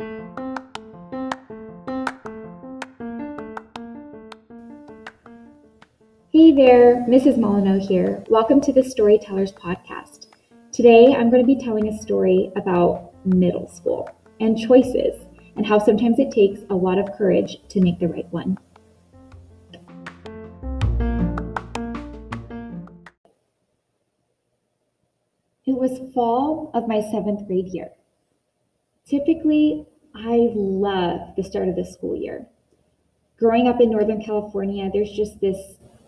Hey there, Mrs. Molyneux here. Welcome to the Storytellers Podcast. Today I'm going to be telling a story about middle school and choices and how sometimes it takes a lot of courage to make the right one. It was fall of my seventh grade year. Typically, I love the start of the school year. Growing up in Northern California, there's just this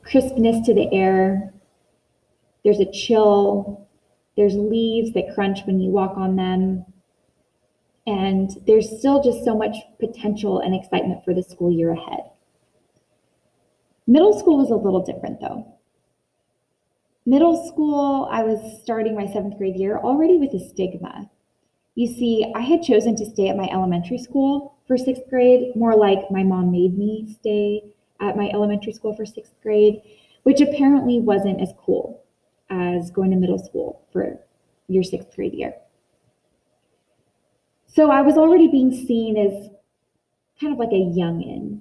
crispness to the air. There's a chill. There's leaves that crunch when you walk on them. And there's still just so much potential and excitement for the school year ahead. Middle school was a little different though. Middle school, I was starting my seventh grade year already with a stigma. You see, I had chosen to stay at my elementary school for sixth grade, more like my mom made me stay at my elementary school for sixth grade, which apparently wasn't as cool as going to middle school for your sixth grade year. So I was already being seen as kind of like a youngin.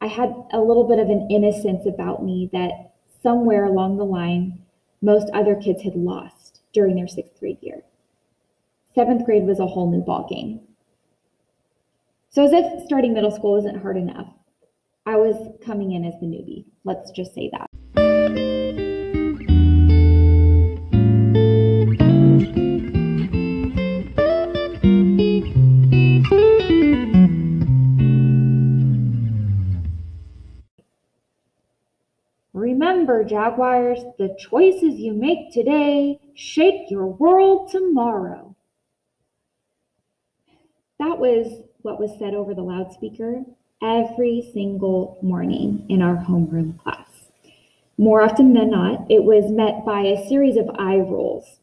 I had a little bit of an innocence about me that somewhere along the line, most other kids had lost during their sixth grade year. Seventh grade was a whole new ballgame. So as if starting middle school isn't hard enough, I was coming in as the newbie. Let's just say that. Remember, Jaguars, the choices you make today shape your world tomorrow. That was what was said over the loudspeaker every single morning in our homeroom class. More often than not, it was met by a series of eye rolls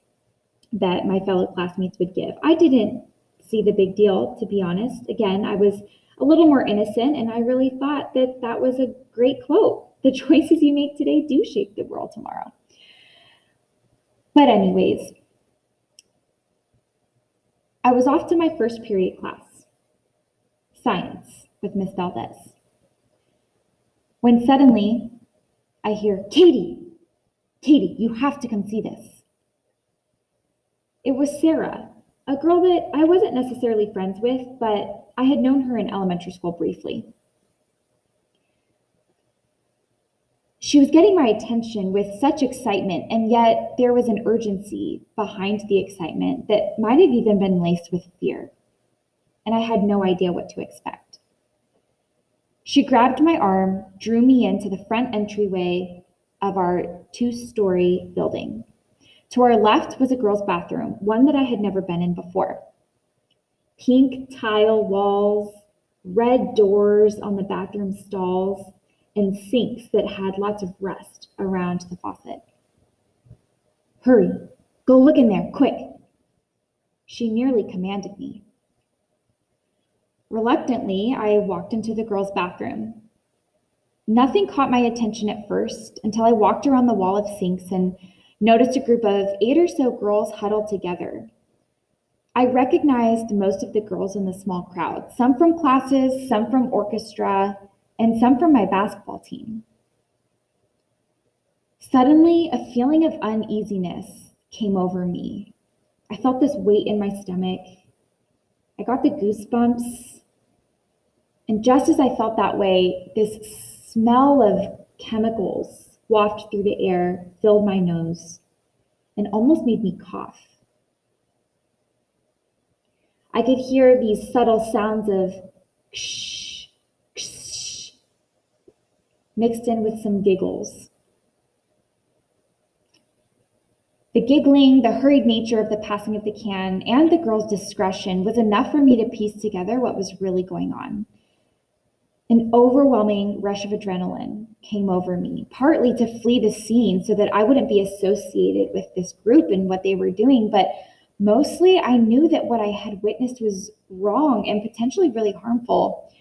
that my fellow classmates would give. I didn't see the big deal, to be honest. Again, I was a little more innocent, and I really thought that that was a great quote. The choices you make today do shape the world tomorrow. But, anyways, I was off to my first period class science with Miss Valdez. When suddenly I hear, Katie, Katie, you have to come see this. It was Sarah, a girl that I wasn't necessarily friends with, but I had known her in elementary school briefly. She was getting my attention with such excitement, and yet there was an urgency behind the excitement that might have even been laced with fear. And I had no idea what to expect. She grabbed my arm, drew me into the front entryway of our two story building. To our left was a girl's bathroom, one that I had never been in before. Pink tile walls, red doors on the bathroom stalls, and sinks that had lots of rust around the faucet. Hurry, go look in there, quick. She nearly commanded me. Reluctantly, I walked into the girls' bathroom. Nothing caught my attention at first until I walked around the wall of sinks and noticed a group of eight or so girls huddled together. I recognized most of the girls in the small crowd, some from classes, some from orchestra, and some from my basketball team. Suddenly, a feeling of uneasiness came over me. I felt this weight in my stomach. I got the goosebumps and just as I felt that way, this smell of chemicals wafted through the air, filled my nose, and almost made me cough. I could hear these subtle sounds of ksh, mixed in with some giggles. The giggling, the hurried nature of the passing of the can, and the girl's discretion was enough for me to piece together what was really going on. An overwhelming rush of adrenaline came over me, partly to flee the scene so that I wouldn't be associated with this group and what they were doing, but mostly I knew that what I had witnessed was wrong and potentially really harmful.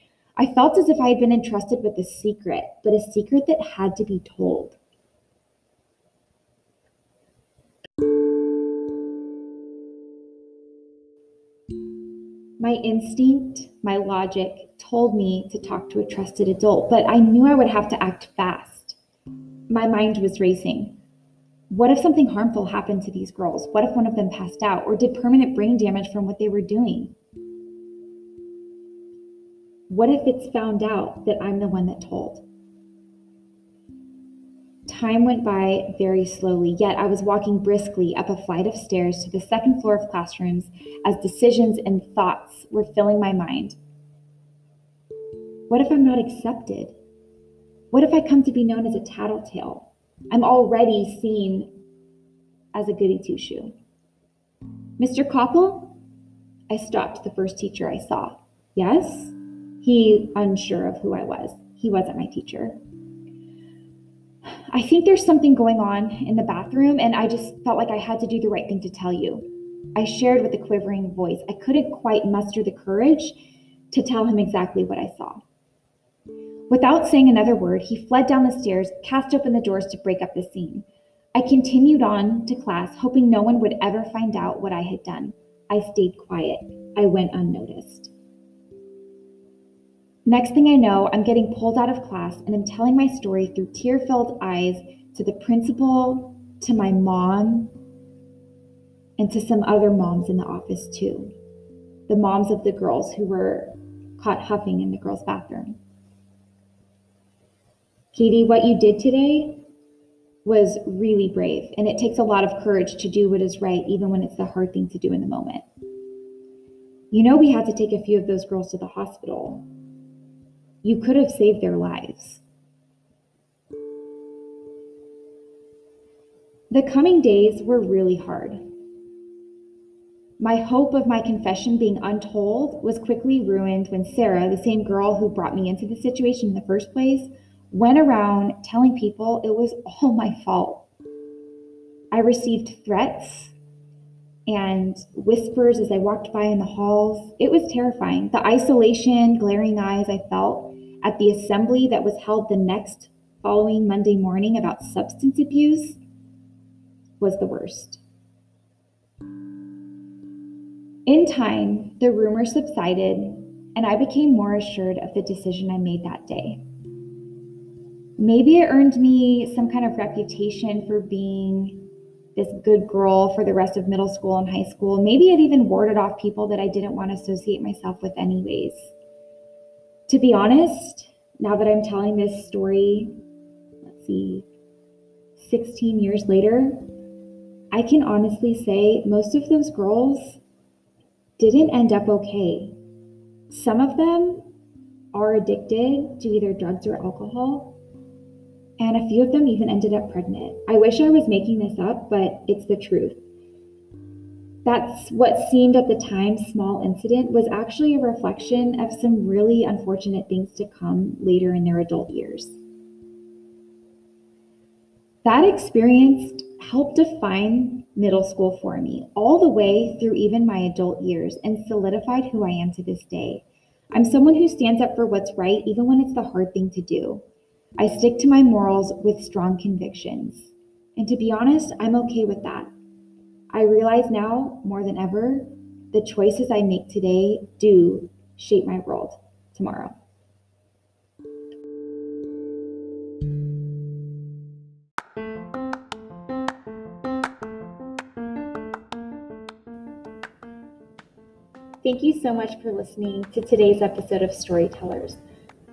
I felt as if I had been entrusted with a secret, but a secret that had to be told. My instinct, my logic told me to talk to a trusted adult, but I knew I would have to act fast. My mind was racing. What if something harmful happened to these girls? What if one of them passed out or did permanent brain damage from what they were doing? What if it's found out that I'm the one that told? Time went by very slowly, yet I was walking briskly up a flight of stairs to the second floor of classrooms as decisions and thoughts were filling my mind. What if I'm not accepted? What if I come to be known as a tattletale? I'm already seen as a goody two shoe. Mr. Koppel? I stopped the first teacher I saw. Yes? He unsure of who I was. He wasn't my teacher. I think there's something going on in the bathroom, and I just felt like I had to do the right thing to tell you. I shared with a quivering voice. I couldn't quite muster the courage to tell him exactly what I saw. Without saying another word, he fled down the stairs, cast open the doors to break up the scene. I continued on to class, hoping no one would ever find out what I had done. I stayed quiet. I went unnoticed. Next thing I know, I'm getting pulled out of class and I'm telling my story through tear filled eyes to the principal, to my mom, and to some other moms in the office too. The moms of the girls who were caught huffing in the girls' bathroom. Katie, what you did today was really brave, and it takes a lot of courage to do what is right, even when it's the hard thing to do in the moment. You know, we had to take a few of those girls to the hospital you could have saved their lives. The coming days were really hard. My hope of my confession being untold was quickly ruined when Sarah, the same girl who brought me into the situation in the first place, went around telling people it was all my fault. I received threats and whispers as I walked by in the halls. It was terrifying. The isolation, glaring eyes I felt at the assembly that was held the next following Monday morning about substance abuse was the worst. In time, the rumor subsided, and I became more assured of the decision I made that day. Maybe it earned me some kind of reputation for being this good girl for the rest of middle school and high school. Maybe it even warded off people that I didn't want to associate myself with, anyways. To be honest, now that I'm telling this story, let's see, 16 years later, I can honestly say most of those girls didn't end up okay. Some of them are addicted to either drugs or alcohol, and a few of them even ended up pregnant. I wish I was making this up, but it's the truth. That's what seemed at the time small incident was actually a reflection of some really unfortunate things to come later in their adult years. That experience helped define middle school for me all the way through even my adult years and solidified who I am to this day. I'm someone who stands up for what's right even when it's the hard thing to do. I stick to my morals with strong convictions. And to be honest, I'm okay with that. I realize now more than ever, the choices I make today do shape my world tomorrow. Thank you so much for listening to today's episode of Storytellers.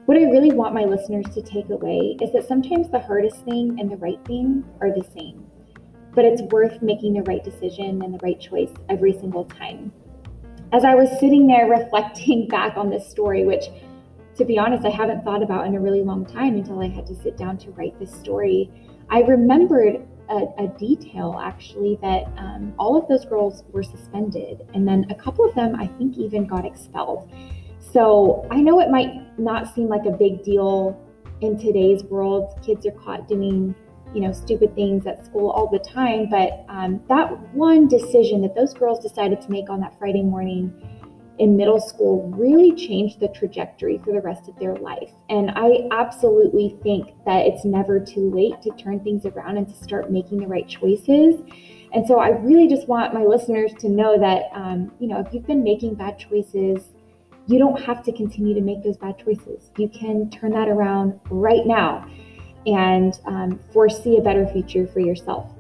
What I really want my listeners to take away is that sometimes the hardest thing and the right thing are the same but it's worth making the right decision and the right choice every single time. As I was sitting there reflecting back on this story, which to be honest, I haven't thought about in a really long time until I had to sit down to write this story, I remembered a, a detail actually that um, all of those girls were suspended, and then a couple of them, I think, even got expelled. So I know it might not seem like a big deal in today's world. Kids are caught doing you know, stupid things at school all the time. But um, that one decision that those girls decided to make on that Friday morning in middle school really changed the trajectory for the rest of their life. And I absolutely think that it's never too late to turn things around and to start making the right choices. And so I really just want my listeners to know that, um, you know, if you've been making bad choices, you don't have to continue to make those bad choices. You can turn that around right now and um, foresee a better future for yourself.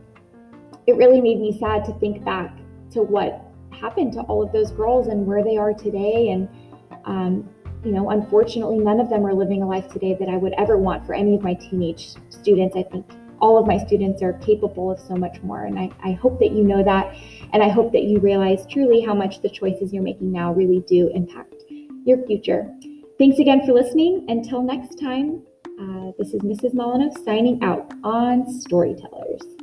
It really made me sad to think back to what happened to all of those girls and where they are today. And, um, you know, unfortunately, none of them are living a life today that I would ever want for any of my teenage students. I think all of my students are capable of so much more. And I, I hope that you know that. And I hope that you realize truly how much the choices you're making now really do impact your future. Thanks again for listening. Until next time, uh, this is Mrs. Molyneux signing out on Storytellers.